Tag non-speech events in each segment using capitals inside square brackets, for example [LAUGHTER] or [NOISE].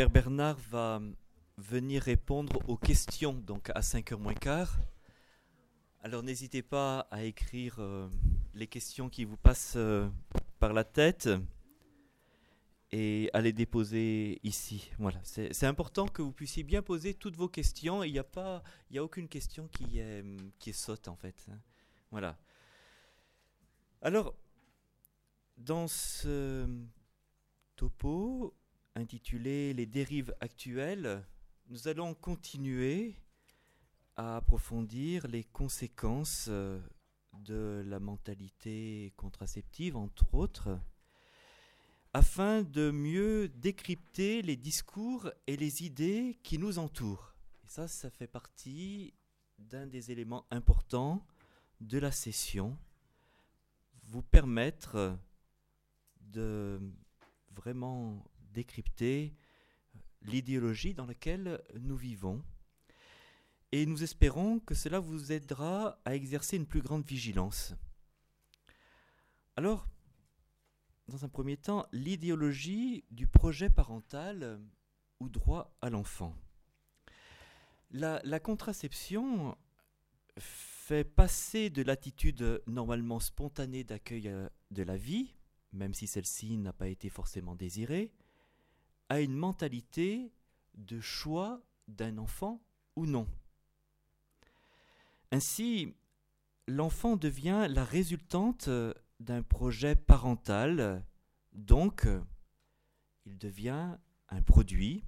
Père Bernard va venir répondre aux questions donc à 5h moins quart. Alors n'hésitez pas à écrire euh, les questions qui vous passent euh, par la tête et à les déposer ici. Voilà, c'est important que vous puissiez bien poser toutes vos questions. Il n'y a pas, il a aucune question qui est qui est saute en fait. Hein. Voilà. Alors dans ce topo intitulé Les dérives actuelles, nous allons continuer à approfondir les conséquences euh, de la mentalité contraceptive, entre autres, afin de mieux décrypter les discours et les idées qui nous entourent. Ça, ça fait partie d'un des éléments importants de la session, vous permettre de vraiment décrypter l'idéologie dans laquelle nous vivons. Et nous espérons que cela vous aidera à exercer une plus grande vigilance. Alors, dans un premier temps, l'idéologie du projet parental ou droit à l'enfant. La, contraception fait passer de l'attitude normalement spontanée d'accueil euh, de la vie, même si celle-ci n'a pas été forcément désirée, à une mentalité de choix d'un enfant ou non. Ainsi, l'enfant devient la résultante d'un projet parental, donc il devient un produit,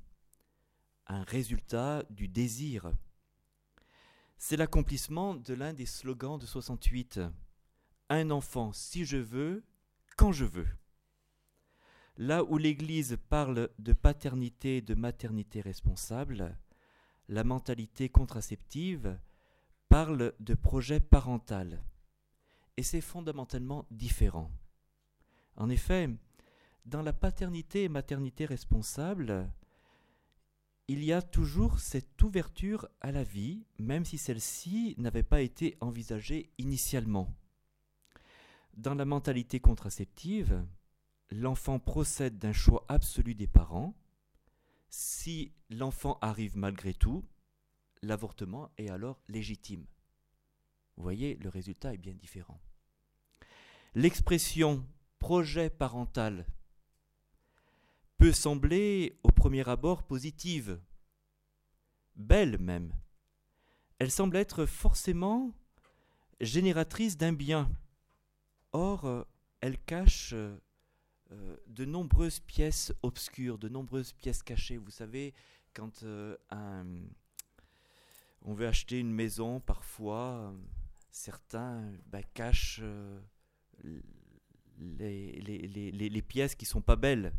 un résultat du désir. C'est l'accomplissement de l'un des slogans de 68. Un enfant si je veux, quand je veux. Là où l'Église parle de paternité et de maternité responsable, la mentalité contraceptive parle de projet parental. Et c'est fondamentalement différent. En effet, dans la paternité et maternité responsable, il y a toujours cette ouverture à la vie, même si celle-ci n'avait pas été envisagée initialement. Dans la mentalité contraceptive, l'enfant procède d'un choix absolu des parents. Si l'enfant arrive malgré tout, l'avortement est alors légitime. Vous voyez, le résultat est bien différent. L'expression projet parental peut sembler au premier abord positive, belle même. Elle semble être forcément génératrice d'un bien. Or, elle cache euh, de nombreuses pièces obscures, de nombreuses pièces cachées. Vous savez, quand euh, on veut acheter une maison, parfois, certains bah, cachent euh, les, pièces qui sont pas belles.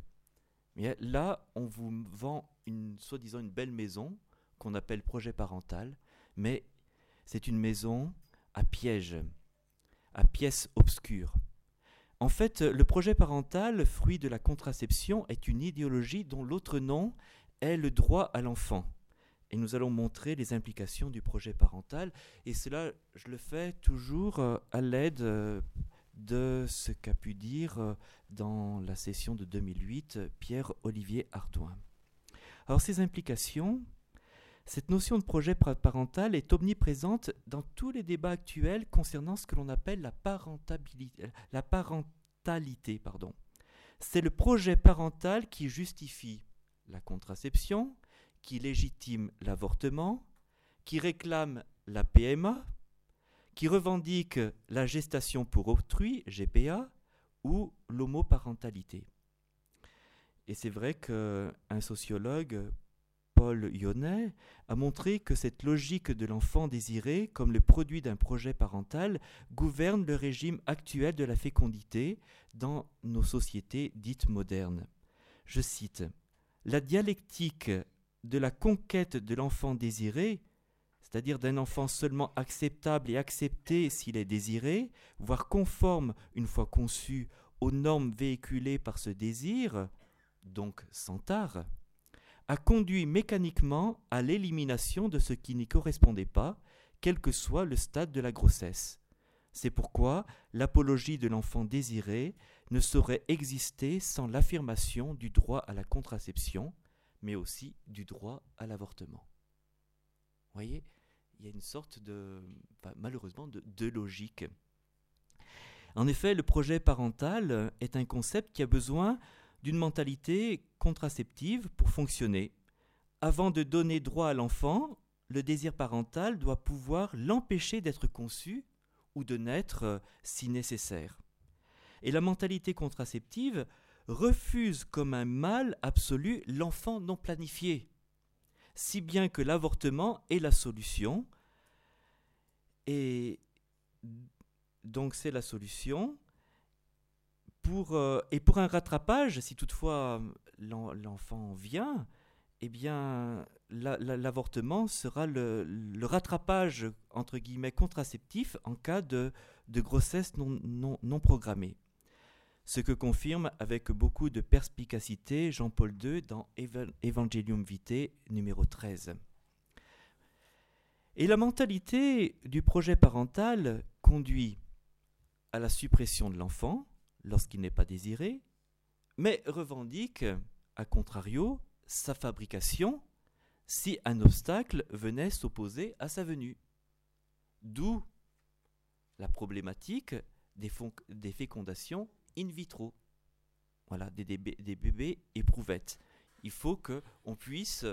Là, on vous vend une soi-disant une belle maison qu'on appelle projet parental, mais c'est une maison à piège, à pièces obscures. En fait, le projet parental, fruit de la contraception, est une idéologie dont l'autre nom est le droit à l'enfant. Et nous allons montrer les implications du projet parental. Et cela, je le fais toujours euh, à l'aide euh, de ce qu'a pu dire euh, dans la session de 2008 Pierre-Olivier Ardouin. Alors ces implications, cette notion de projet parental est omniprésente dans tous les débats actuels concernant ce que l'on appelle la, parentalité. C'est le projet parental qui justifie la contraception, qui légitime l'avortement, qui réclame la PMA, qui revendique la gestation pour autrui, GPA, ou l'homoparentalité. Et c'est vrai qu'un sociologue Paul Yonnet a montré que cette logique de l'enfant désiré comme le produit d'un projet parental gouverne le régime actuel de la fécondité dans nos sociétés dites modernes. Je cite La dialectique de la conquête de l'enfant désiré, c'est-à-dire d'un enfant seulement acceptable et accepté s'il est désiré, voire conforme une fois conçu aux normes véhiculées par ce désir, donc sans tard, a conduit mécaniquement à l'élimination de ce qui n'y correspondait pas, quel que soit le stade de la grossesse. C'est pourquoi l'apologie de l'enfant désiré ne saurait exister sans l'affirmation du droit à la contraception, mais aussi du droit à l'avortement. Vous voyez, il y a une sorte de, malheureusement, de, logique. En effet, le projet parental est un concept qui a besoin d'une mentalité contraceptive pour fonctionner. Avant de donner droit à l'enfant, le désir parental doit pouvoir l'empêcher d'être conçu ou de naître euh, si nécessaire. Et la mentalité contraceptive refuse comme un mal absolu l'enfant non planifié, si bien que l'avortement est la solution. Et donc c'est la solution. Euh, et pour un rattrapage, si toutefois l'enfant vient, eh bien, l'avortement sera le, rattrapage, entre guillemets, contraceptif en cas de, grossesse non, non, programmée. Ce que confirme avec beaucoup de perspicacité Jean-Paul II dans Evangelium Vitae numéro 13. Et la mentalité du projet parental conduit à la suppression de l'enfant lorsqu'il n'est pas désiré, mais revendique, à contrario, sa fabrication si un obstacle venait s'opposer à sa venue. D'où la problématique des, fécondations in vitro. Voilà, des, des bébés éprouvettes. Il faut qu'on puisse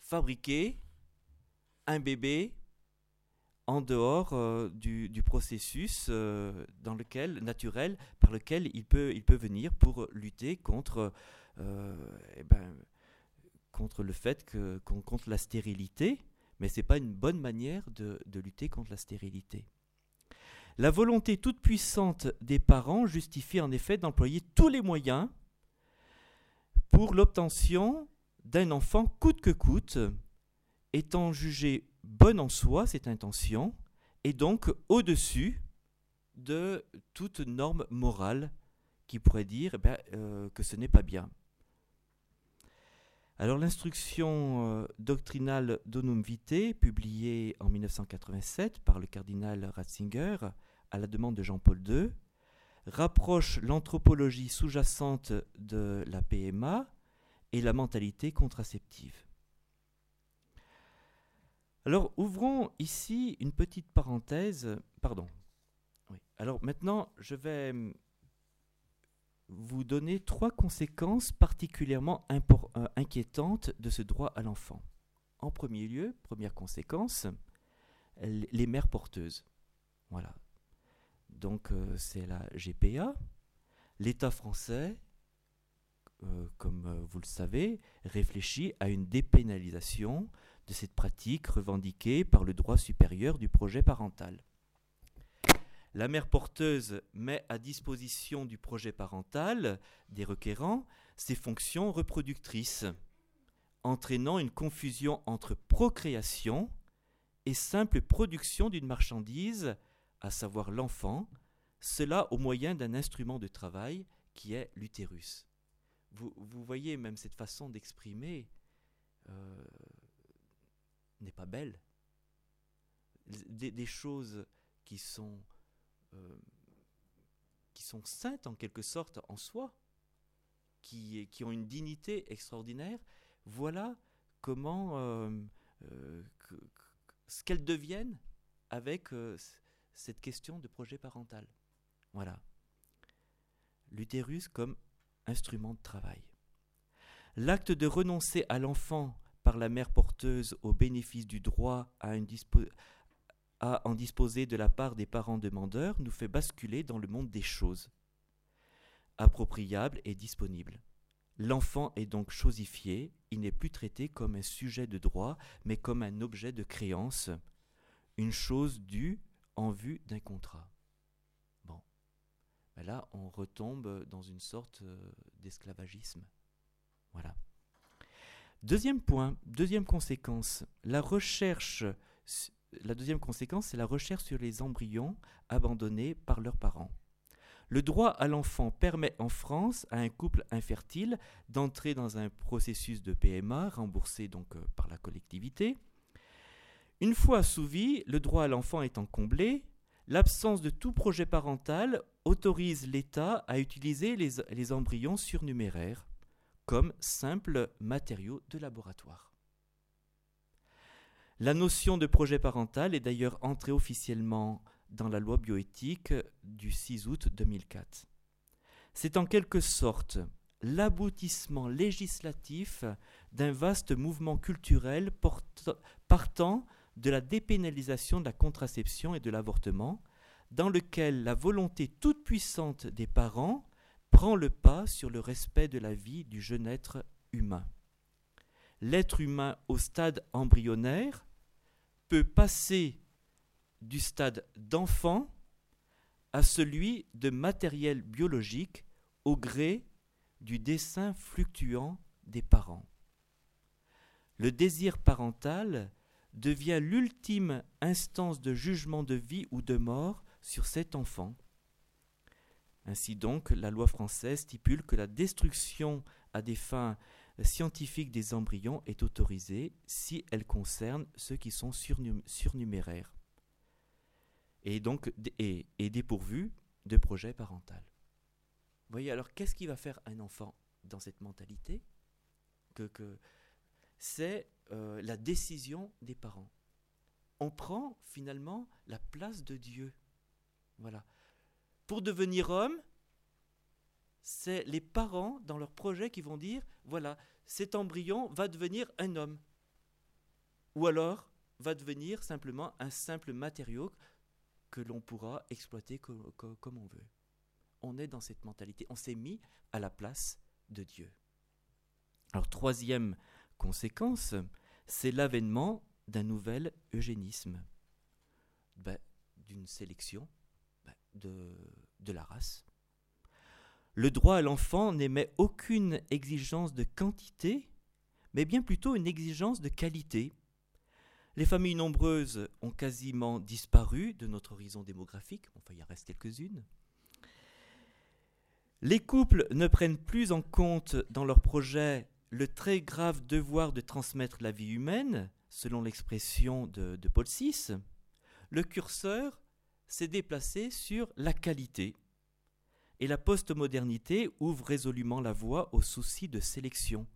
fabriquer un bébé en dehors euh, du, processus euh, naturel par lequel il peut, venir pour lutter contre euh, eh ben, le fait que, contre la stérilité, mais ce n'est pas une bonne manière de, lutter contre la stérilité. La volonté toute puissante des parents justifie en effet d'employer tous les moyens pour l'obtention d'un enfant coûte que coûte, étant jugé bonne en soi cette intention, et donc au-dessus de toute norme morale qui pourrait dire eh ben, euh, que ce n'est pas bien. Alors l'instruction euh, doctrinale Donum Vitae, publiée en 1987 par le cardinal Ratzinger à la demande de Jean-Paul II, rapproche l'anthropologie sous-jacente de la PMA et la mentalité contraceptive. Alors ouvrons ici une petite parenthèse. Pardon. Alors maintenant, je vais vous donner trois conséquences particulièrement euh, inquiétantes de ce droit à l'enfant. En premier lieu, première conséquence, les mères porteuses. Voilà. Donc euh, c'est la GPA. L'État français, euh, comme vous le savez, réfléchit à une dépénalisation de cette pratique revendiquée par le droit supérieur du projet parental. La mère porteuse met à disposition du projet parental des requérants ses fonctions reproductrices, entraînant une confusion entre procréation et simple production d'une marchandise, à savoir l'enfant, cela au moyen d'un instrument de travail qui est l'utérus. Vous, voyez même cette façon d'exprimer pas belle. des, choses qui sont euh, qui sont saintes en quelque sorte en soi, qui, qui ont une dignité extraordinaire, voilà comment euh, euh, ce qu'elles deviennent avec cette question de projet parental. Voilà. L'utérus comme instrument de travail. L'acte de renoncer à l'enfant par la mère porteuse au bénéfice du droit à à en disposer de la part des parents demandeurs nous fait basculer dans le monde des choses, appropriable et disponible. L'enfant est donc chosifié, il n'est plus traité comme un sujet de droit, mais comme un objet de créance, une chose due en vue d'un contrat. Bon. Là, on retombe dans une sorte euh, d'esclavagisme. Voilà. Deuxième point, deuxième conséquence, la recherche la deuxième conséquence, c'est la recherche sur les embryons abandonnés par leurs parents. Le droit à l'enfant permet en France à un couple infertile d'entrer dans un processus de PMA remboursé donc euh, par la collectivité. Une fois assouvi, le droit à l'enfant étant comblé, l'absence de tout projet parental autorise l'État à utiliser les, les embryons surnuméraires comme simple matériau de laboratoire. La notion de projet parental est d'ailleurs entrée officiellement dans la loi bioéthique du 6 août 2004. C'est en quelque sorte l'aboutissement législatif d'un vaste mouvement culturel partant de la dépénalisation de la contraception et de l'avortement, dans lequel la volonté toute puissante des parents prend le pas sur le respect de la vie du jeune être humain. L'être humain au stade embryonnaire peut passer du stade d'enfant à celui de matériel biologique au gré du dessin fluctuant des parents. Le désir parental devient l'ultime instance de jugement de vie ou de mort sur cet enfant. Ainsi donc, la loi française stipule que la destruction à des fins scientifiques des embryons est autorisée si elle concerne ceux qui sont surnuméraires et donc et, et dépourvus de projet parental. Vous voyez, alors qu'est-ce qui va faire un enfant dans cette mentalité que, C'est euh, la décision des parents? On prend finalement la place de Dieu. Voilà. Pour devenir homme, c'est les parents dans leur projet qui vont dire voilà, cet embryon va devenir un homme. Ou alors va devenir simplement un simple matériau que l'on pourra exploiter comme on veut on est dans cette mentalité. On s'est mis à la place de Dieu. Alors, troisième conséquence, c'est l'avènement d'un nouvel eugénisme, ben, d'une sélection de, de la race. Le droit à l'enfant n'émet aucune exigence de quantité, mais bien plutôt une exigence de qualité. Les familles nombreuses ont quasiment disparu de notre horizon démographique, enfin il en reste quelques-unes. Les couples ne prennent plus en compte dans leur projet le très grave devoir de transmettre la vie humaine, selon l'expression de, Paul VI. Le curseur s'est déplacé sur la qualité. Et la postmodernité ouvre résolument la voie au souci de sélection.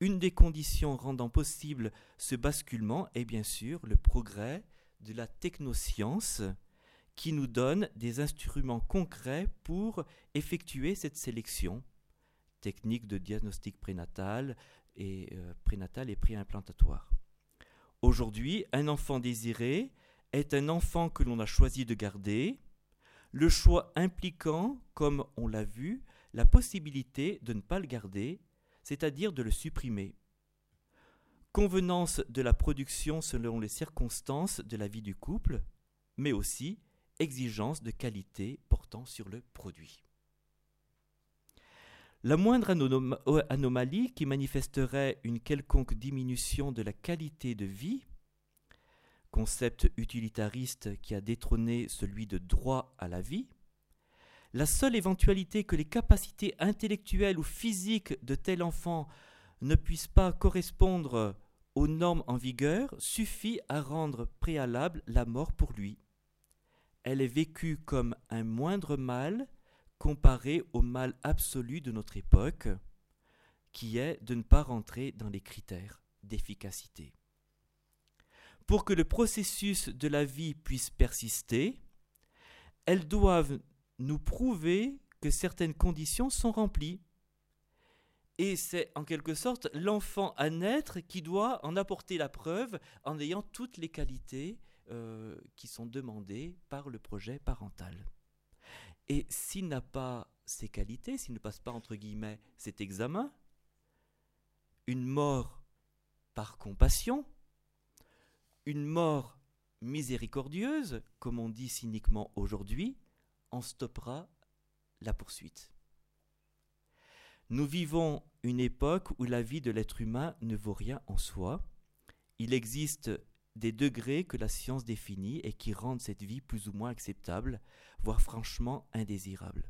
Une des conditions rendant possible ce basculement est bien sûr le progrès de la technoscience qui nous donne des instruments concrets pour effectuer cette sélection, technique de diagnostic prénatal et, euh, prénatal et préimplantatoire. Aujourd'hui, un enfant désiré est un enfant que l'on a choisi de garder, le choix impliquant, comme on l'a vu, la possibilité de ne pas le garder, c'est-à-dire de le supprimer. Convenance de la production selon les circonstances de la vie du couple, mais aussi exigence de qualité portant sur le produit. La moindre anomalie qui manifesterait une quelconque diminution de la qualité de vie, concept utilitariste qui a détrôné celui de droit à la vie, la seule éventualité que les capacités intellectuelles ou physiques de tel enfant ne puissent pas correspondre aux normes en vigueur suffit à rendre préalable la mort pour lui elle est vécue comme un moindre mal comparé au mal absolu de notre époque, qui est de ne pas rentrer dans les critères d'efficacité. Pour que le processus de la vie puisse persister, elles doivent nous prouver que certaines conditions sont remplies. Et c'est en quelque sorte l'enfant à naître qui doit en apporter la preuve en ayant toutes les qualités euh, qui sont demandées par le projet parental. Et s'il n'a pas ces qualités, s'il ne passe pas entre guillemets cet examen, une mort par compassion, une mort miséricordieuse, comme on dit cyniquement aujourd'hui, en stoppera la poursuite. Nous vivons une époque où la vie de l'être humain ne vaut rien en soi. Il existe des degrés que la science définit et qui rendent cette vie plus ou moins acceptable, voire franchement indésirable.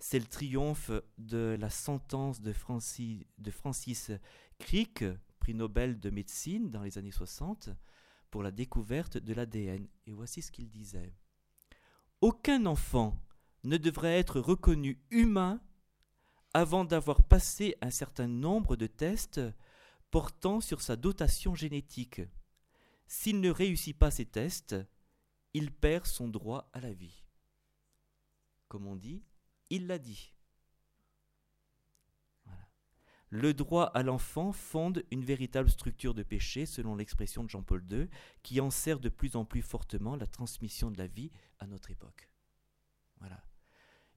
C'est le triomphe de la sentence de Francis, Crick, prix Nobel de médecine dans les années 60, pour la découverte de l'ADN. Et voici ce qu'il disait. Aucun enfant ne devrait être reconnu humain avant d'avoir passé un certain nombre de tests portant sur sa dotation génétique. S'il ne réussit pas ces tests, il perd son droit à la vie. Comme on dit, il l'a dit. Le droit à l'enfant fonde une véritable structure de péché, selon l'expression de Jean-Paul II, qui en sert de plus en plus fortement la transmission de la vie à notre époque. Voilà.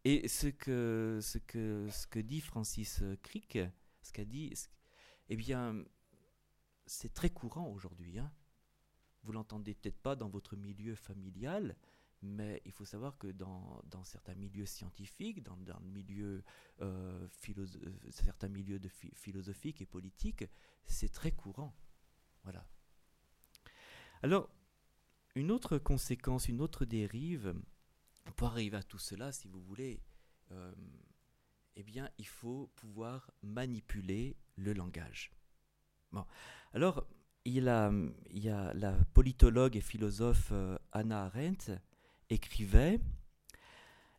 Et ce que, ce que, ce que dit Francis Crick, ce qu'a dit, eh bien, c'est très courant aujourd'hui. Hein. Vous l'entendez peut-être pas dans votre milieu familial, mais il faut savoir que dans, dans certains milieux scientifiques, dans, dans le euh, euh certains milieux de philosophiques et politiques, c'est très courant. Voilà. Alors, une autre conséquence, une autre dérive, pour arriver à tout cela, si vous voulez, euh, eh bien, il faut pouvoir manipuler le langage. Bon. Alors, il, il y a la politologue et philosophe Anna Arendt écrivait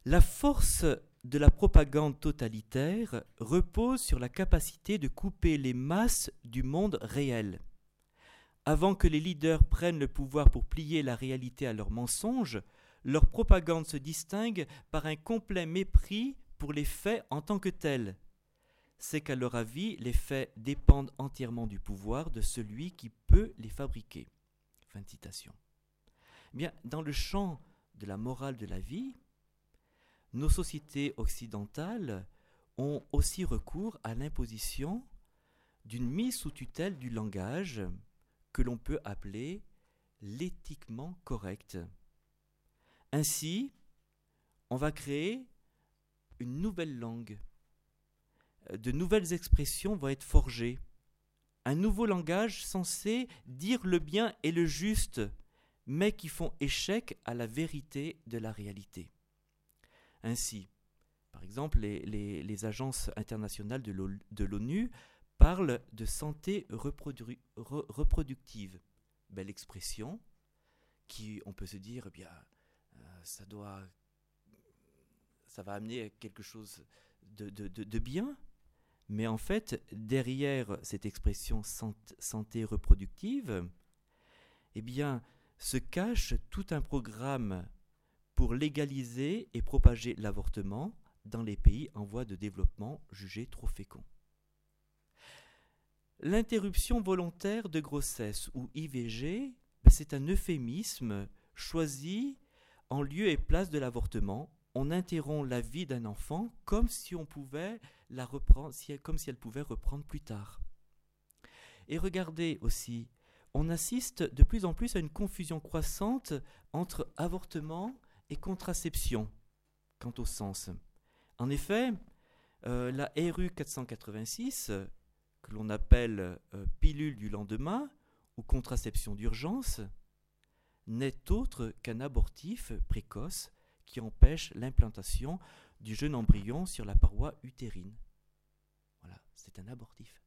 La force de la propagande totalitaire repose sur la capacité de couper les masses du monde réel. Avant que les leaders prennent le pouvoir pour plier la réalité à leurs mensonges, leur propagande se distingue par un complet mépris pour les faits en tant que tels. C'est qu'à leur avis, les faits dépendent entièrement du pouvoir de celui qui peut les fabriquer. Fin citation. Eh bien, dans le champ de la morale de la vie, nos sociétés occidentales ont aussi recours à l'imposition d'une mise sous tutelle du langage que l'on peut appeler l'éthiquement correct. Ainsi, on va créer une nouvelle langue. De nouvelles expressions vont être forgées. Un nouveau langage censé dire le bien et le juste, mais qui font échec à la vérité de la réalité. Ainsi, par exemple, les, agences internationales de l'ONU parlent de santé reproductive. Belle expression, qui, on peut se dire, eh bien, euh, ça doit, ça va amener quelque chose de, de bien, mais en fait, derrière cette expression santé reproductive, eh bien, se cache tout un programme pour légaliser et propager l'avortement dans les pays en voie de développement jugés trop féconds. L'interruption volontaire de grossesse ou IVG, ben, c'est un euphémisme choisi en lieu et place de l'avortement. On interrompt la vie d'un enfant comme si on pouvait la reprendre, comme si elle pouvait reprendre plus tard. Et regardez aussi on assiste de plus en plus à une confusion croissante entre avortement et contraception quant au sens. En effet, euh, la RU 486, que l'on appelle euh, pilule du lendemain ou contraception d'urgence, n'est autre qu'un abortif précoce qui empêche l'implantation du jeune embryon sur la paroi utérine. Voilà, c'est un abortif.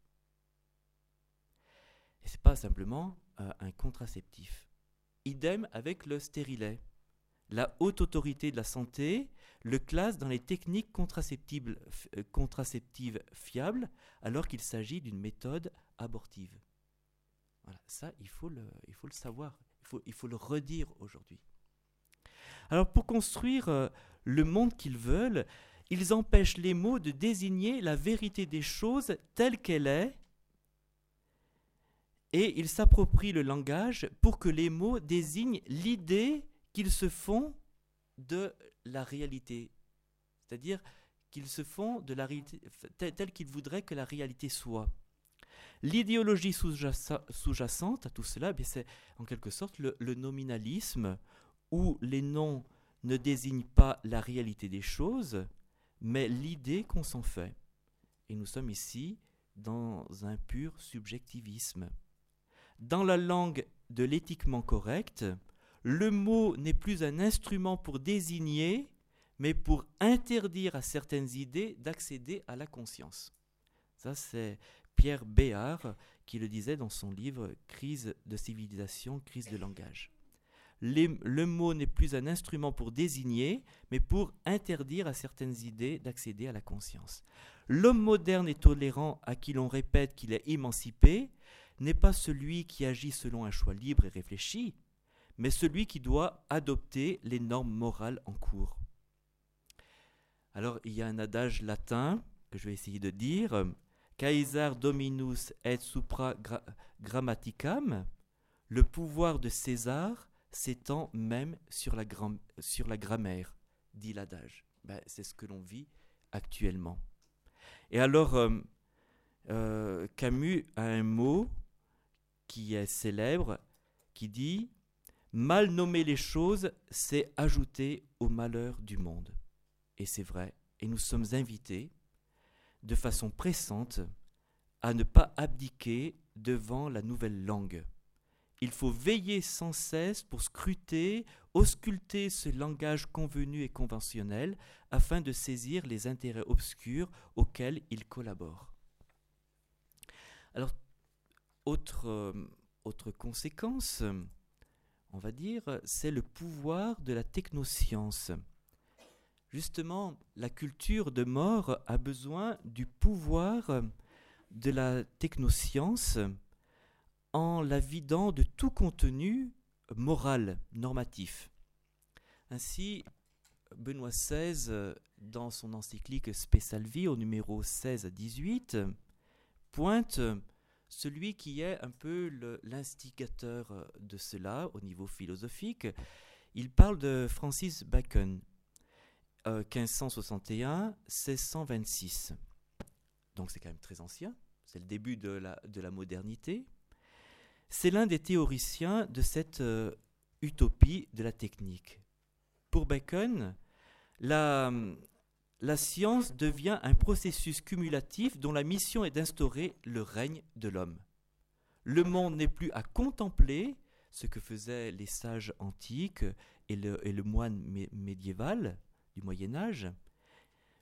Et ce n'est pas simplement euh, un contraceptif. Idem avec le stérilet. La haute autorité de la santé le classe dans les techniques contraceptives, euh, contraceptives fiables alors qu'il s'agit d'une méthode abortive. Voilà, ça, il faut le, savoir, il faut, il faut le redire aujourd'hui. Alors pour construire euh, le monde qu'ils veulent, ils empêchent les mots de désigner la vérité des choses telle qu'elle est et ils s'approprient le langage pour que les mots désignent l'idée qu'ils se font de la réalité. C'est-à-dire qu'ils se font de la réalité telle qu'ils voudraient que la réalité soit. L'idéologie sous-jacente à tout cela, eh c'est en quelque sorte le, le, nominalisme où les noms ne désignent pas la réalité des choses, mais l'idée qu'on s'en fait. Et nous sommes ici dans un pur subjectivisme. Dans la langue de l'éthiquement correct, le mot n'est plus un instrument pour désigner, mais pour interdire à certaines idées d'accéder à la conscience. Ça, c'est Pierre Béard qui le disait dans son livre Crise de civilisation, crise de langage. le mot n'est plus un instrument pour désigner, mais pour interdire à certaines idées d'accéder à la conscience. L'homme moderne et tolérant à qui l'on répète qu'il est émancipé n'est pas celui qui agit selon un choix libre et réfléchi, mais celui qui doit adopter les normes morales en cours. Alors il y a un adage latin que je vais essayer de dire, Caesar dominus et supra grammaticam, le pouvoir de César s'étend même sur la, grammaire, dit l'adage. Ben, c'est ce que l'on vit actuellement. Et alors, euh, euh, Camus a un mot qui est célèbre, qui dit Mal nommer les choses, c'est ajouter au malheur du monde. Et c'est vrai, et nous sommes invités, de façon pressante, à ne pas abdiquer devant la nouvelle langue il faut veiller sans cesse pour scruter, ausculter ce langage convenu et conventionnel afin de saisir les intérêts obscurs auxquels il collabore. Alors, autre, euh, autre conséquence, on va dire, c'est le pouvoir de la technoscience. Justement, la culture de mort a besoin du pouvoir de la technoscience en la vidant de tout contenu moral, normatif. Ainsi, Benoît XVI, dans son encyclique Spesalvi au numéro 16 à 18, pointe celui qui est un peu l'instigateur de cela au niveau philosophique. Il parle de Francis Bacon, 1561-1626. Euh, Donc c'est quand même très ancien, c'est le début de la, de la modernité. C'est l'un des théoriciens de cette euh, utopie de la technique. Pour Bacon, la, la science devient un processus cumulatif dont la mission est d'instaurer le règne de l'homme. Le monde n'est plus à contempler ce que faisaient les sages antiques et le, moine médiéval du Moyen Âge.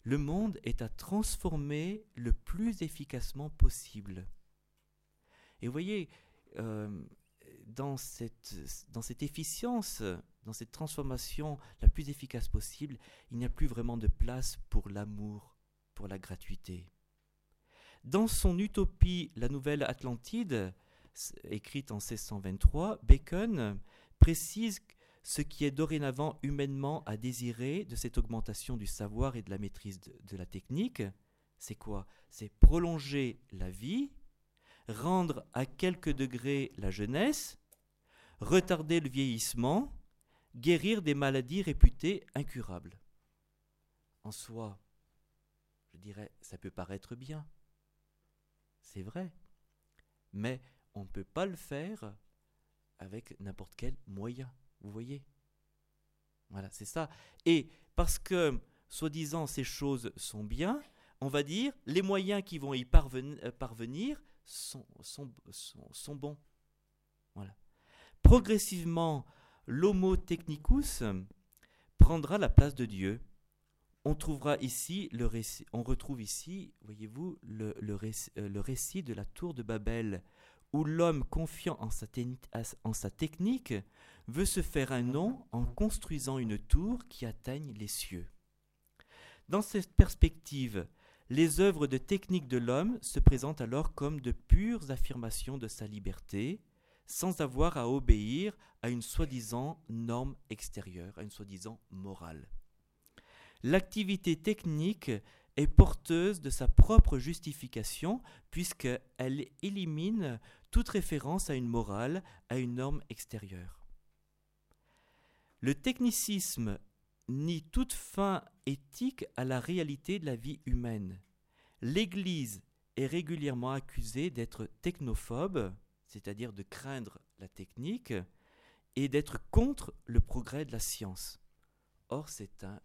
Le monde est à transformer le plus efficacement possible. Et vous voyez, euh, dans cette efficience, dans cette transformation la plus efficace possible, il n'y a plus vraiment de place pour l'amour, pour la gratuité. Dans son utopie La Nouvelle Atlantide, écrite en 1623, Bacon précise ce qui est dorénavant humainement à désirer de cette augmentation du savoir et de la maîtrise de la technique. C'est quoi? C'est prolonger la vie rendre à quelques degrés la jeunesse, retarder le vieillissement, guérir des maladies réputées incurables. En soi, je dirais, ça peut paraître bien. C'est vrai. Mais on ne peut pas le faire avec n'importe quel moyen. Vous voyez Voilà, c'est ça. Et parce que, soi-disant, ces choses sont bien, on va dire, les moyens qui vont y parvenir, parvenir sont, sont, sont, bons. Voilà. Progressivement, l'homo technicus prendra la place de Dieu. On trouvera ici on retrouve ici, voyez-vous, le, le, récit, euh, le, récit, de la tour de Babel, où l'homme confiant en sa, en sa technique veut se faire un nom en construisant une tour qui atteigne les cieux. Dans cette perspective, les œuvres de technique de l'homme se présentent alors comme de pures affirmations de sa liberté, sans avoir à obéir à une soi-disant norme extérieure, à une soi-disant morale. L'activité technique est porteuse de sa propre justification puisqu'elle élimine toute référence à une morale, à une norme extérieure. Le technicisme nie toute fin éthique à la réalité de la vie humaine. L'Église est régulièrement accusée d'être technophobe, c'est-à-dire de craindre la technique, et d'être contre le progrès de la science. Or, c'est un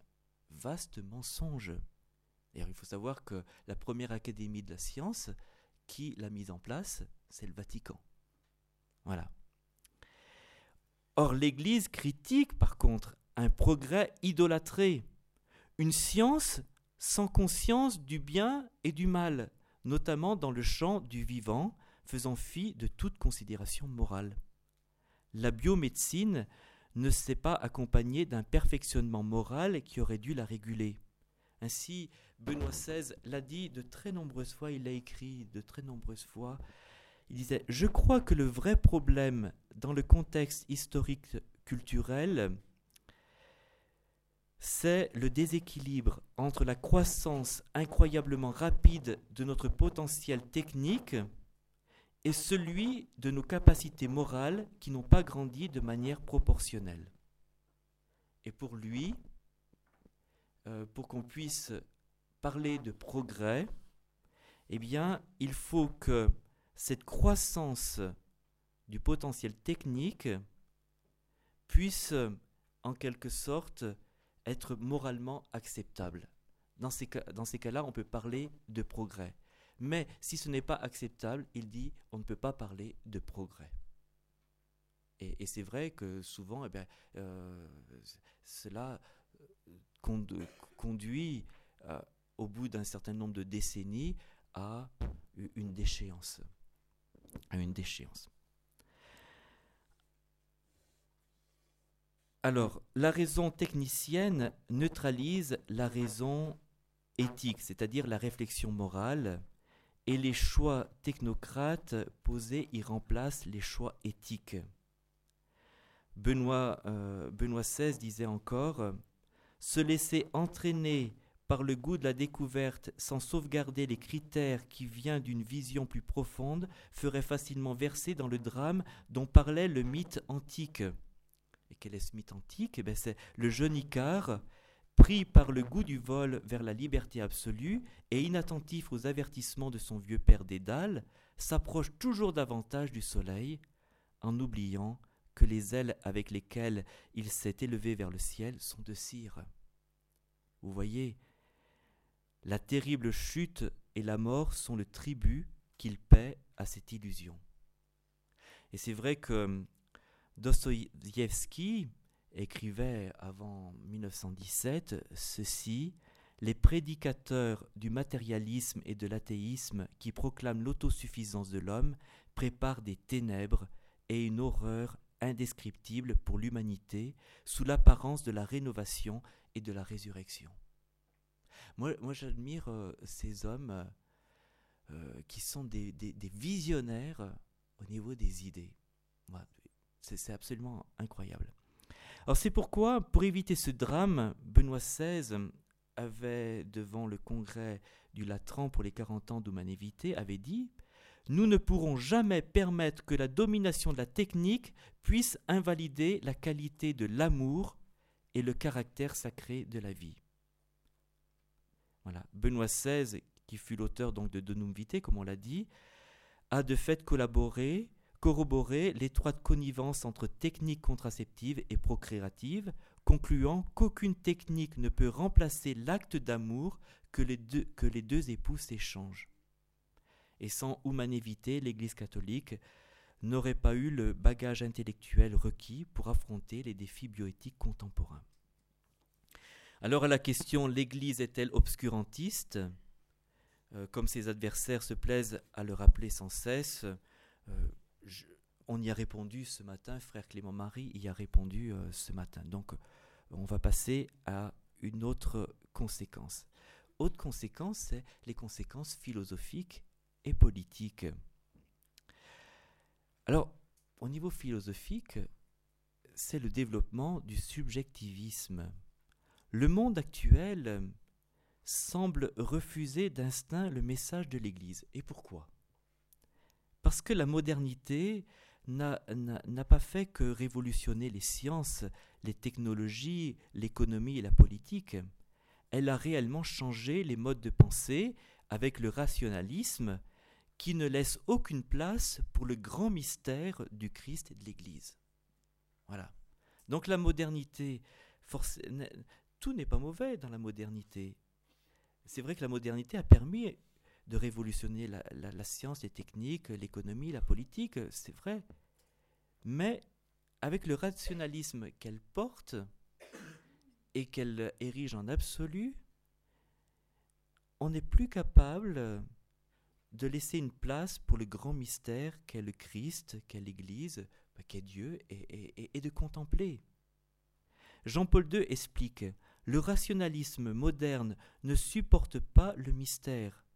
vaste mensonge. D'ailleurs, il faut savoir que la première académie de la science, qui l'a mise en place, c'est le Vatican. Voilà. Or, l'Église critique, par contre, un progrès idolâtré, une science sans conscience du bien et du mal, notamment dans le champ du vivant, faisant fi de toute considération morale. La biomédecine ne s'est pas accompagné d'un perfectionnement moral qui aurait dû la réguler. Ainsi, Benoît XVI l'a dit de très nombreuses fois, il l'a écrit de très nombreuses fois. Il disait Je crois que le vrai problème dans le contexte historique culturel, c'est le déséquilibre entre la croissance incroyablement rapide de notre potentiel technique et celui de nos capacités morales qui n'ont pas grandi de manière proportionnelle. Et pour lui, euh, pour qu'on puisse parler de progrès, eh bien, il faut que cette croissance du potentiel technique puisse, en quelque sorte, être moralement acceptable. Dans ces, cas, dans ces cas-là, on peut parler de progrès. Mais si ce n'est pas acceptable, il dit on ne peut pas parler de progrès. Et, c'est vrai que souvent, eh euh, cela euh, conduit, euh, au bout d'un certain nombre de décennies, à une déchéance. À une déchéance. Alors, la raison technicienne neutralise la raison éthique, c'est-à-dire la réflexion morale, et les choix technocrates posés y remplacent les choix éthiques. Benoît, euh, XVI disait encore Se laisser entraîner par le goût de la découverte sans sauvegarder les critères qui viennent d'une vision plus profonde ferait facilement verser dans le drame dont parlait le mythe antique. Et quel est ce mythe antique? Eh C'est le jeune Icare pris par le goût du vol vers la liberté absolue et inattentif aux avertissements de son vieux père Dédale, s'approche toujours davantage du soleil, en oubliant que les ailes avec lesquelles il s'est élevé vers le ciel sont de cire. Vous voyez, la terrible chute et la mort sont le tribut qu'il paie à cette illusion. Et c'est vrai que Dostoïevski, écrivait avant 1917 ceci Les prédicateurs du matérialisme et de l'athéisme qui proclament l'autosuffisance de l'homme préparent des ténèbres et une horreur indescriptible pour l'humanité sous l'apparence de la rénovation et de la résurrection. Moi, moi j'admire euh, ces hommes euh, qui sont des, des, visionnaires au niveau des idées. c'est absolument incroyable. Alors c'est pourquoi, pour éviter ce drame, Benoît XVI avait, devant le congrès du Latran pour les 40 ans d'humanité, avait dit Nous ne pourrons jamais permettre que la domination de la technique puisse invalider la qualité de l'amour et le caractère sacré de la vie. Voilà. Benoît XVI, qui fut l'auteur donc de Donum Vitae, comme on l'a dit, a de fait collaboré corroborer l'étroite connivence entre techniques contraceptives et procréatives, concluant qu'aucune technique ne peut remplacer l'acte d'amour que, les deux, époux s'échangent. Et sans humanévité, l'Église catholique n'aurait pas eu le bagage intellectuel requis pour affronter les défis bioéthiques contemporains. Alors à la question l'Église est-elle obscurantiste? Euh, Comme ses adversaires se plaisent à le rappeler sans cesse, euh, on y a répondu ce matin, frère Clément Marie y a répondu euh, ce matin. Donc on va passer à une autre conséquence. Autre conséquence, c'est les conséquences philosophiques et politiques. Alors, au niveau philosophique, c'est le développement du subjectivisme. Le monde actuel semble refuser d'instinct le message de l'Église. Et pourquoi? Parce que la modernité n'a pas fait que révolutionner les sciences, les technologies, l'économie et la politique. Elle a réellement changé les modes de pensée avec le rationalisme qui ne laisse aucune place pour le grand mystère du Christ et de l'Église. Voilà. Donc la modernité, tout n'est pas mauvais dans la modernité. C'est vrai que la modernité a permis de révolutionner la, science, les techniques, l'économie, la politique, c'est vrai. Mais avec le rationalisme qu'elle porte et qu'elle érige en absolu, on n'est plus capable de laisser une place pour le grand mystère qu'est le Christ, qu'est l'Église, bah, qu'est Dieu, et, de contempler. Jean-Paul II explique Le rationalisme moderne ne supporte pas le mystère.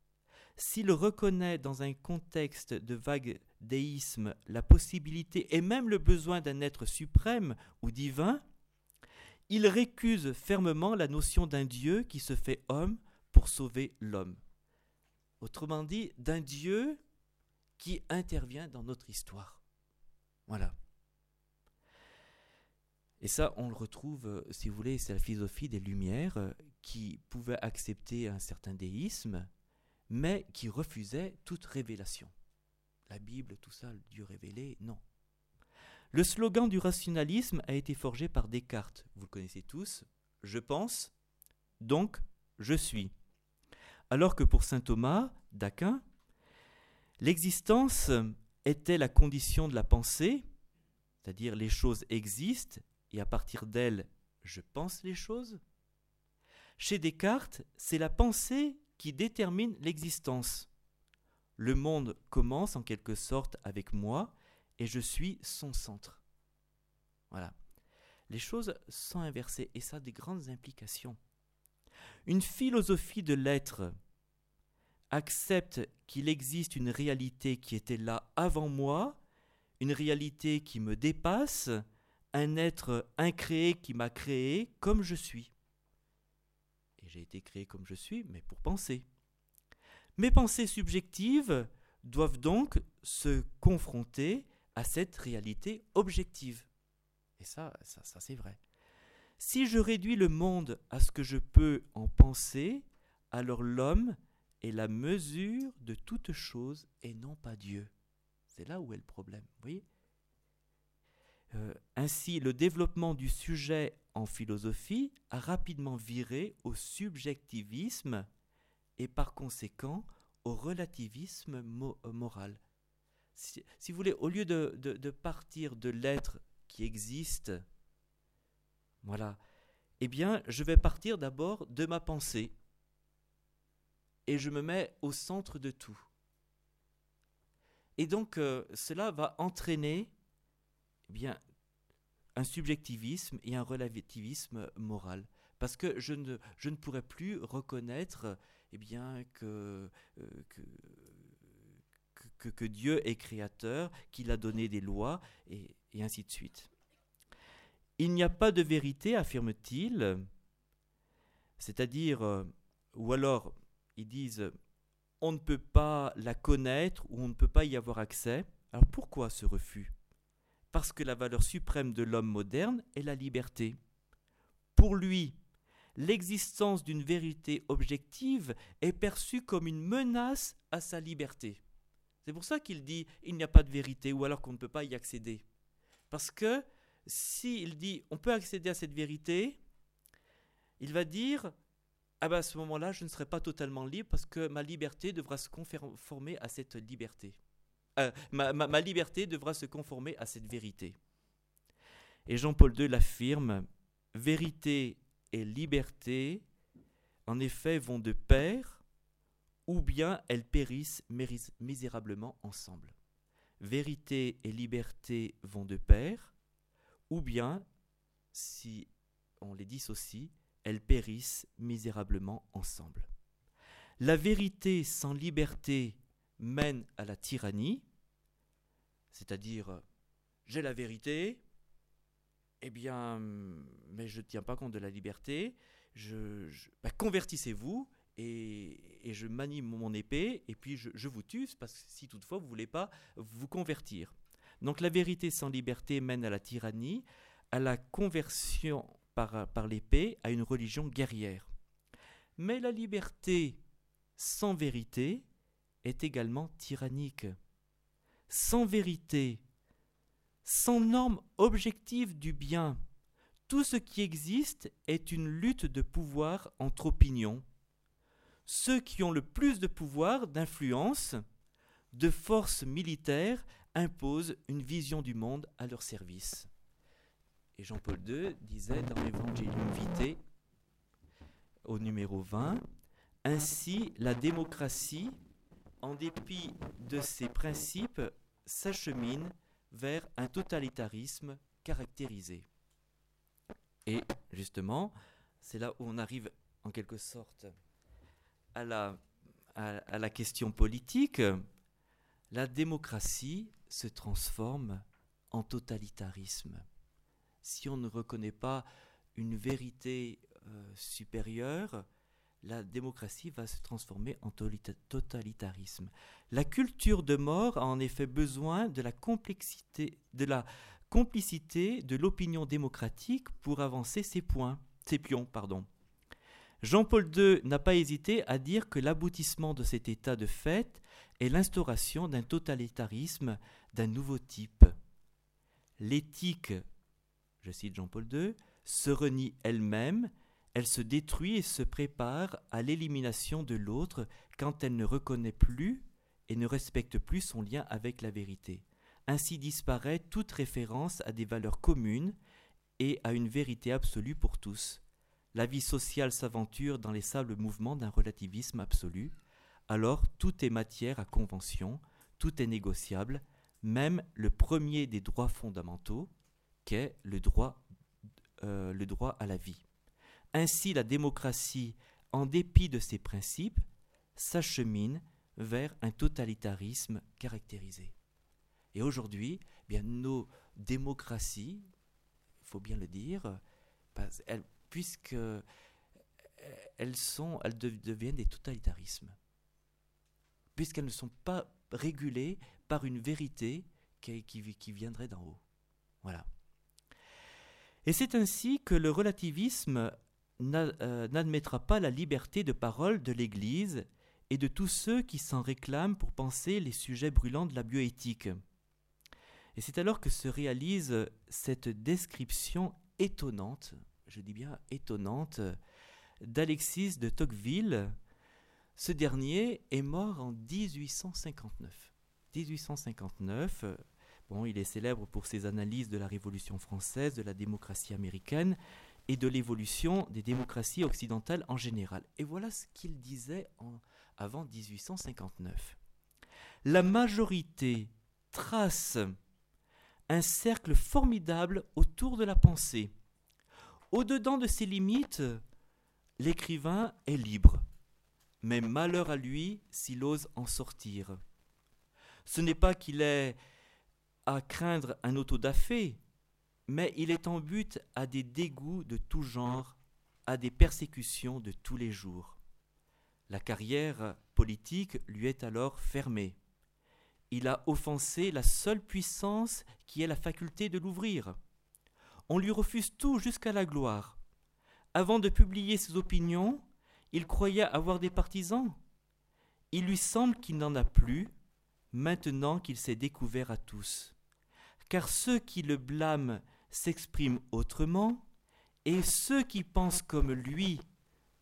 S'il reconnaît dans un contexte de vague déisme la possibilité et même le besoin d'un être suprême ou divin, il récuse fermement la notion d'un Dieu qui se fait homme pour sauver l'homme. Autrement dit, d'un Dieu qui intervient dans notre histoire. Voilà. Et ça, on le retrouve, euh, si vous voulez, c'est la philosophie des Lumières euh, qui pouvait accepter un certain déisme, mais qui refusait toute révélation. La Bible, tout ça, Dieu révélé, non. Le slogan du rationalisme a été forgé par Descartes. Vous le connaissez tous. Je pense, donc je suis. Alors que pour saint Thomas d'Aquin, l'existence était la condition de la pensée, c'est-à-dire les choses existent et à partir d'elles, je pense les choses. Chez Descartes, c'est la pensée qui détermine l'existence. Le monde commence en quelque sorte avec moi et je suis son centre. Voilà. Les choses sont inversées et ça a des grandes implications. Une philosophie de l'être accepte qu'il existe une réalité qui était là avant moi, une réalité qui me dépasse, un être incréé qui m'a créé comme je suis. J'ai été créé comme je suis, mais pour penser. Mes pensées subjectives doivent donc se confronter à cette réalité objective. Et ça, ça, c'est vrai. Si je réduis le monde à ce que je peux en penser, alors l'homme est la mesure de toute chose et non pas Dieu. C'est là où est le problème. Euh, ainsi, le développement du sujet en philosophie a rapidement viré au subjectivisme et par conséquent au relativisme euh, moral. Si, vous voulez, au lieu de, partir de l'être qui existe, voilà, eh bien, je vais partir d'abord de ma pensée et je me mets au centre de tout. Et donc, euh, cela va entraîner eh bien, un subjectivisme et un relativisme moral. Parce que je ne, je ne pourrais plus reconnaître eh bien, que, euh, que, que, Dieu est créateur, qu'il a donné des lois, et, et ainsi de suite. Il n'y a pas de vérité, affirme-t-il, c'est-à-dire, euh, ou alors ils disent on ne peut pas la connaître ou on ne peut pas y avoir accès. Alors pourquoi ce refus? Parce que la valeur suprême de l'homme moderne est la liberté. Pour lui, l'existence d'une vérité objective est perçue comme une menace à sa liberté. C'est pour ça qu'il dit il n'y a pas de vérité ou alors qu'on ne peut pas y accéder. Parce que s'il dit on peut accéder à cette vérité, il va dire ah ben à ce moment-là, je ne serai pas totalement libre parce que ma liberté devra se conformer à cette liberté. Euh, ma, liberté devra se conformer à cette vérité. Et Jean-Paul II l'affirme, vérité et liberté, en effet, vont de pair, ou bien elles périssent misérablement ensemble. Vérité et liberté vont de pair, ou bien, si on les dissocie, elles périssent misérablement ensemble. La vérité sans liberté mène à la tyrannie, c'est-à-dire j'ai la vérité, eh bien, mais je ne tiens pas compte de la liberté, je, bah, convertissez-vous et, je manie mon épée et puis je, je vous tue parce que si toutefois vous ne voulez pas vous convertir. Donc la vérité sans liberté mène à la tyrannie, à la conversion par, l'épée à une religion guerrière. Mais la liberté sans vérité est également tyrannique. Sans vérité, sans norme objective du bien, tout ce qui existe est une lutte de pouvoir entre opinions. Ceux qui ont le plus de pouvoir, d'influence, de force militaire imposent une vision du monde à leur service. Et Jean-Paul II disait dans l'Evangelium Vitae, au numéro 20, Ainsi, la démocratie, en dépit de ses principes, s'achemine vers un totalitarisme caractérisé. Et justement, c'est là où on arrive en quelque sorte à la, à la question politique. La démocratie se transforme en totalitarisme. Si on ne reconnaît pas une vérité euh, supérieure, la démocratie va se transformer en totalitarisme. La culture de mort a en effet besoin de la complexité, de la complicité de l'opinion démocratique pour avancer ses points, pions, pardon. Jean-Paul II n'a pas hésité à dire que l'aboutissement de cet état de fait est l'instauration d'un totalitarisme d'un nouveau type. L'éthique, je cite Jean-Paul II, se renie elle-même, elle se détruit et se prépare à l'élimination de l'autre quand elle ne reconnaît plus et ne respecte plus son lien avec la vérité. Ainsi disparaît toute référence à des valeurs communes et à une vérité absolue pour tous. La vie sociale s'aventure dans les sables mouvements d'un relativisme absolu. Alors tout est matière à convention, tout est négociable, même le premier des droits fondamentaux, qu'est le droit euh, le droit à la vie. Ainsi, la démocratie, en dépit de ses principes, s'achemine vers un totalitarisme caractérisé. Et aujourd'hui, eh bien nos démocraties, il faut bien le dire, puisque elles sont, elles deviennent des totalitarismes, puisqu'elles ne sont pas régulées par une vérité qui, qui viendrait d'en haut. Voilà. Et c'est ainsi que le relativisme n'admettra pas la liberté de parole de l'Église et de tous ceux qui s'en réclament pour penser les sujets brûlants de la bioéthique. Et c'est alors que se réalise cette description étonnante, je dis bien étonnante, d'Alexis de Tocqueville. Ce dernier est mort en 1859. 1859, Bon, il est célèbre pour ses analyses de la Révolution française, de la démocratie américaine et de l'évolution des démocraties occidentales en général. Et voilà ce qu'il disait avant 1859. La majorité trace un cercle formidable autour de la pensée. Au-dedans de ses limites, l'écrivain est libre, mais malheur à lui s'il ose en sortir. Ce n'est pas qu'il est à craindre un autodafé, mais il est en but à des dégoûts de tout genre, à des persécutions de tous les jours. La carrière politique lui est alors fermée. Il a offensé la seule puissance qui est la faculté de l'ouvrir. On lui refuse tout jusqu'à la gloire. Avant de publier ses opinions, il croyait avoir des partisans. Il lui semble qu'il n'en a plus, maintenant qu'il s'est découvert à tous car ceux qui le blâment s'expriment autrement, et ceux qui pensent comme lui,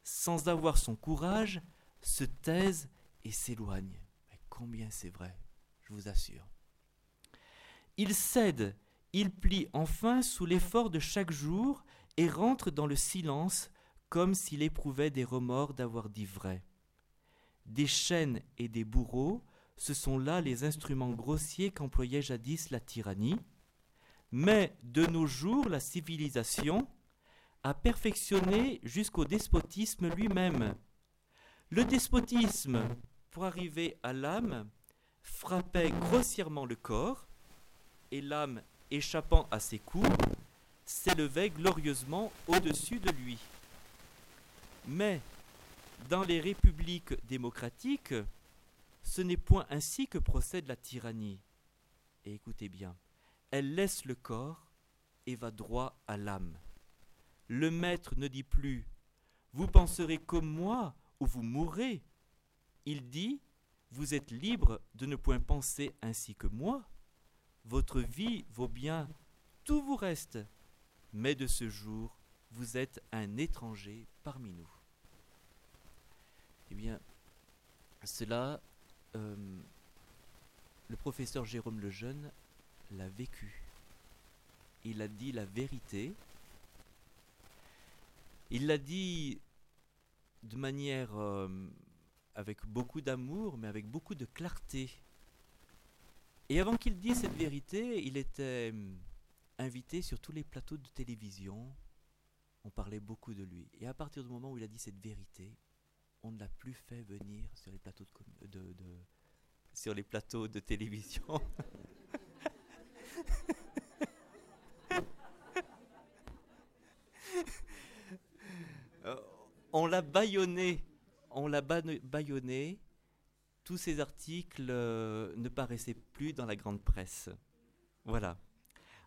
sans avoir son courage, se taisent et s'éloignent. Mais combien c'est vrai, je vous assure. Il cède, il plie enfin sous l'effort de chaque jour et rentre dans le silence comme s'il éprouvait des remords d'avoir dit vrai. Des chaînes et des bourreaux, ce sont là les instruments grossiers qu'employait jadis la tyrannie, mais de nos jours, la civilisation a perfectionné jusqu'au despotisme lui-même. Le despotisme, pour arriver à l'âme, frappait grossièrement le corps, et l'âme, échappant à ses coups, s'élevait glorieusement au-dessus de lui. Mais dans les républiques démocratiques, ce n'est point ainsi que procède la tyrannie. Et écoutez bien, elle laisse le corps et va droit à l'âme. Le maître ne dit plus Vous penserez comme moi ou vous mourrez. Il dit Vous êtes libre de ne point penser ainsi que moi. Votre vie vaut bien, tout vous reste. Mais de ce jour, vous êtes un étranger parmi nous. Eh bien, cela, euh, le professeur Jérôme Lejeune l'a vécu. Il a dit la vérité. Il l'a dit de manière euh, avec beaucoup d'amour, mais avec beaucoup de clarté. Et avant qu'il dise cette vérité, il était euh, invité sur tous les plateaux de télévision. on parlait beaucoup de lui. Et à partir du moment où il a dit cette vérité, on ne l'a plus fait venir sur les plateaux de, de sur les plateaux de télévision. [LAUGHS] [LAUGHS] Euh, on l'a baïonné, on l'a baïonné. Tous ces articles euh, ne paraissaient plus dans la grande presse. Voilà.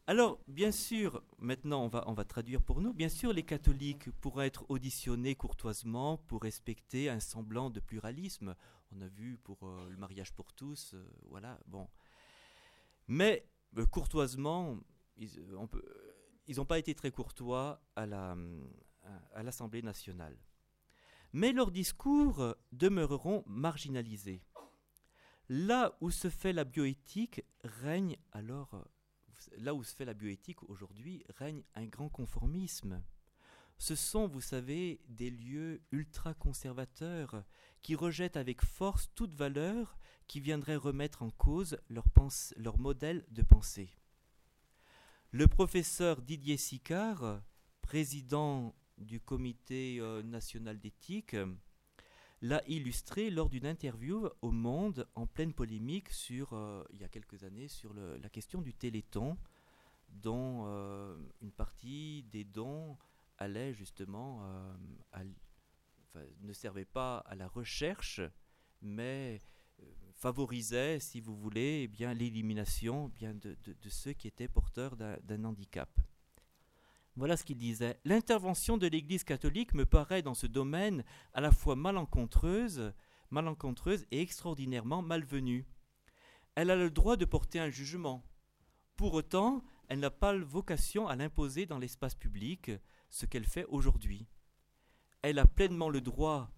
Alors, bien sûr, maintenant on va, on va traduire pour nous, bien sûr les catholiques pourraient être auditionnés courtoisement pour respecter un semblant de pluralisme. On a vu pour euh, le mariage pour tous, voilà, bon. Mais courtoisement, ils n'ont pas été très courtois à à l'Assemblée nationale. Mais leurs discours demeureront marginalisés. Là où se fait la bioéthique, règne alors, là où se fait la bioéthique aujourd'hui, règne un grand conformisme. Ce sont, vous savez, des lieux ultra-conservateurs qui rejettent avec force toute valeur qui viendrait remettre en cause leur, modèle de pensée. Le professeur Didier Sicard, président du Comité euh, national d'éthique l'a illustré lors d'une interview au Monde en pleine polémique sur, euh, il y a quelques années sur la question du téléthon, dont euh, une partie des dons allait justement, ne servait pas à la recherche, mais favorisait, si vous voulez, eh bien l'élimination eh de, ceux qui étaient porteurs d'un handicap. Voilà ce qu'il disait. L'intervention de l'Église catholique me paraît dans ce domaine à la fois malencontreuse, malencontreuse et extraordinairement malvenue. Elle a le droit de porter un jugement. Pour autant, elle n'a pas vocation à l'imposer dans l'espace public, ce qu'elle fait aujourd'hui. Elle a pleinement le droit,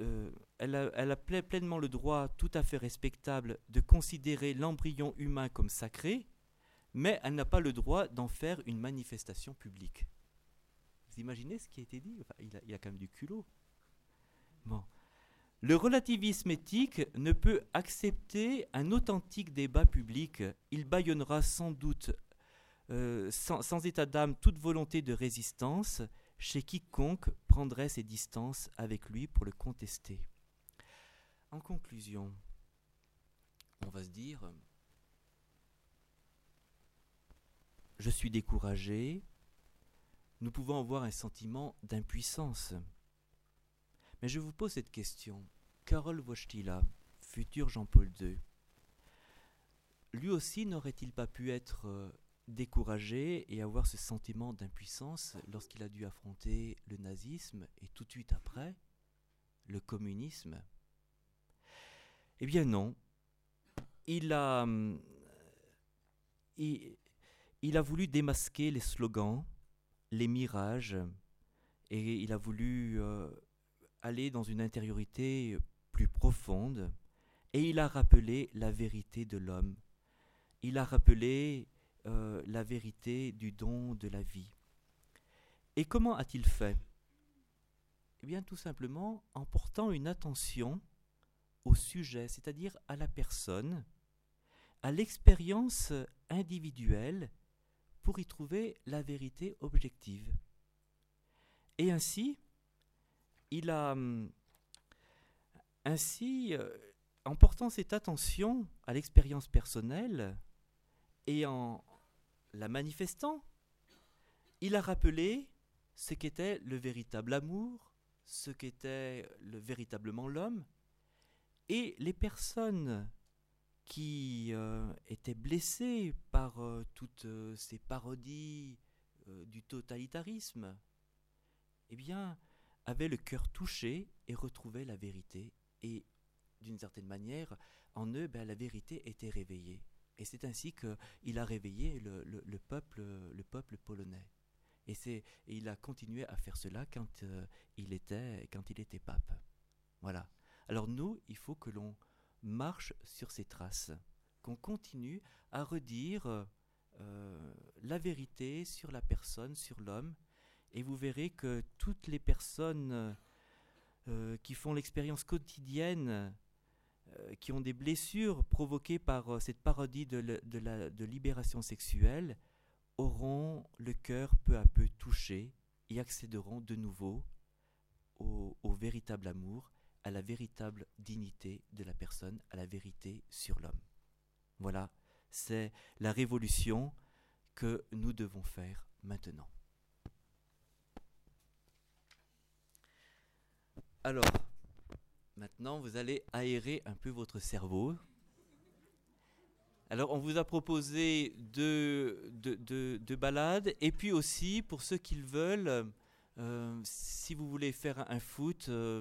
euh, elle a pleinement le droit tout à fait respectable de considérer l'embryon humain comme sacré, mais elle n'a pas le droit d'en faire une manifestation publique. Vous imaginez ce qui a été dit? Il, a, a, quand même du culot. Le relativisme éthique ne peut accepter un authentique débat public. Il bâillonnera sans doute, euh, sans, état d'âme, toute volonté de résistance chez quiconque prendrait ses distances avec lui pour le contester. En conclusion, on va se dire, je suis découragé, nous pouvons avoir un sentiment d'impuissance. Mais je vous pose cette question. Karol Wojtyla, futur Jean-Paul II, lui aussi n'aurait-il pas pu être euh, découragé et avoir ce sentiment d'impuissance lorsqu'il a dû affronter le nazisme et tout de suite après le communisme? Eh bien non. Il a, hum, il, a voulu démasquer les slogans, les mirages, et il a voulu euh, aller dans une intériorité plus profonde, et il a rappelé la vérité de l'homme. Il a rappelé euh, la vérité du don de la vie. Et comment a-t-il fait? Eh bien tout simplement en portant une attention au sujet, c'est-à-dire à la personne, à l'expérience individuelle pour y trouver la vérité objective. Et ainsi, il a hum, ainsi, euh, en portant cette attention à l'expérience personnelle et en la manifestant, il a rappelé ce qu'était le véritable amour, ce qu'était le, véritablement l'homme, et les personnes qui euh, était blessé par euh, toutes euh, ces parodies du totalitarisme, eh bien, avait le cœur touché et retrouvait la vérité. Et d'une certaine manière, en eux, ben, la vérité était réveillée. Et c'est ainsi qu'il a réveillé le, le, peuple, le peuple polonais. Et, il a continué à faire cela quand, il était, quand il était pape. Voilà. Alors nous, il faut que l'on marche sur ces traces, qu'on continue à redire euh, la vérité sur la personne, sur l'homme, et vous verrez que toutes les personnes euh, qui font l'expérience quotidienne, euh, qui ont des blessures provoquées par cette parodie de, libération sexuelle, auront le cœur peu à peu touché y accéderont de nouveau au, au véritable amour, à la véritable dignité de la personne, à la vérité sur l'homme. Voilà, c'est la révolution que nous devons faire maintenant. Alors, maintenant, vous allez aérer un peu votre cerveau. Alors, on vous a proposé deux, balades, et puis aussi, pour ceux qui le veulent, euh, si vous voulez faire un foot, euh,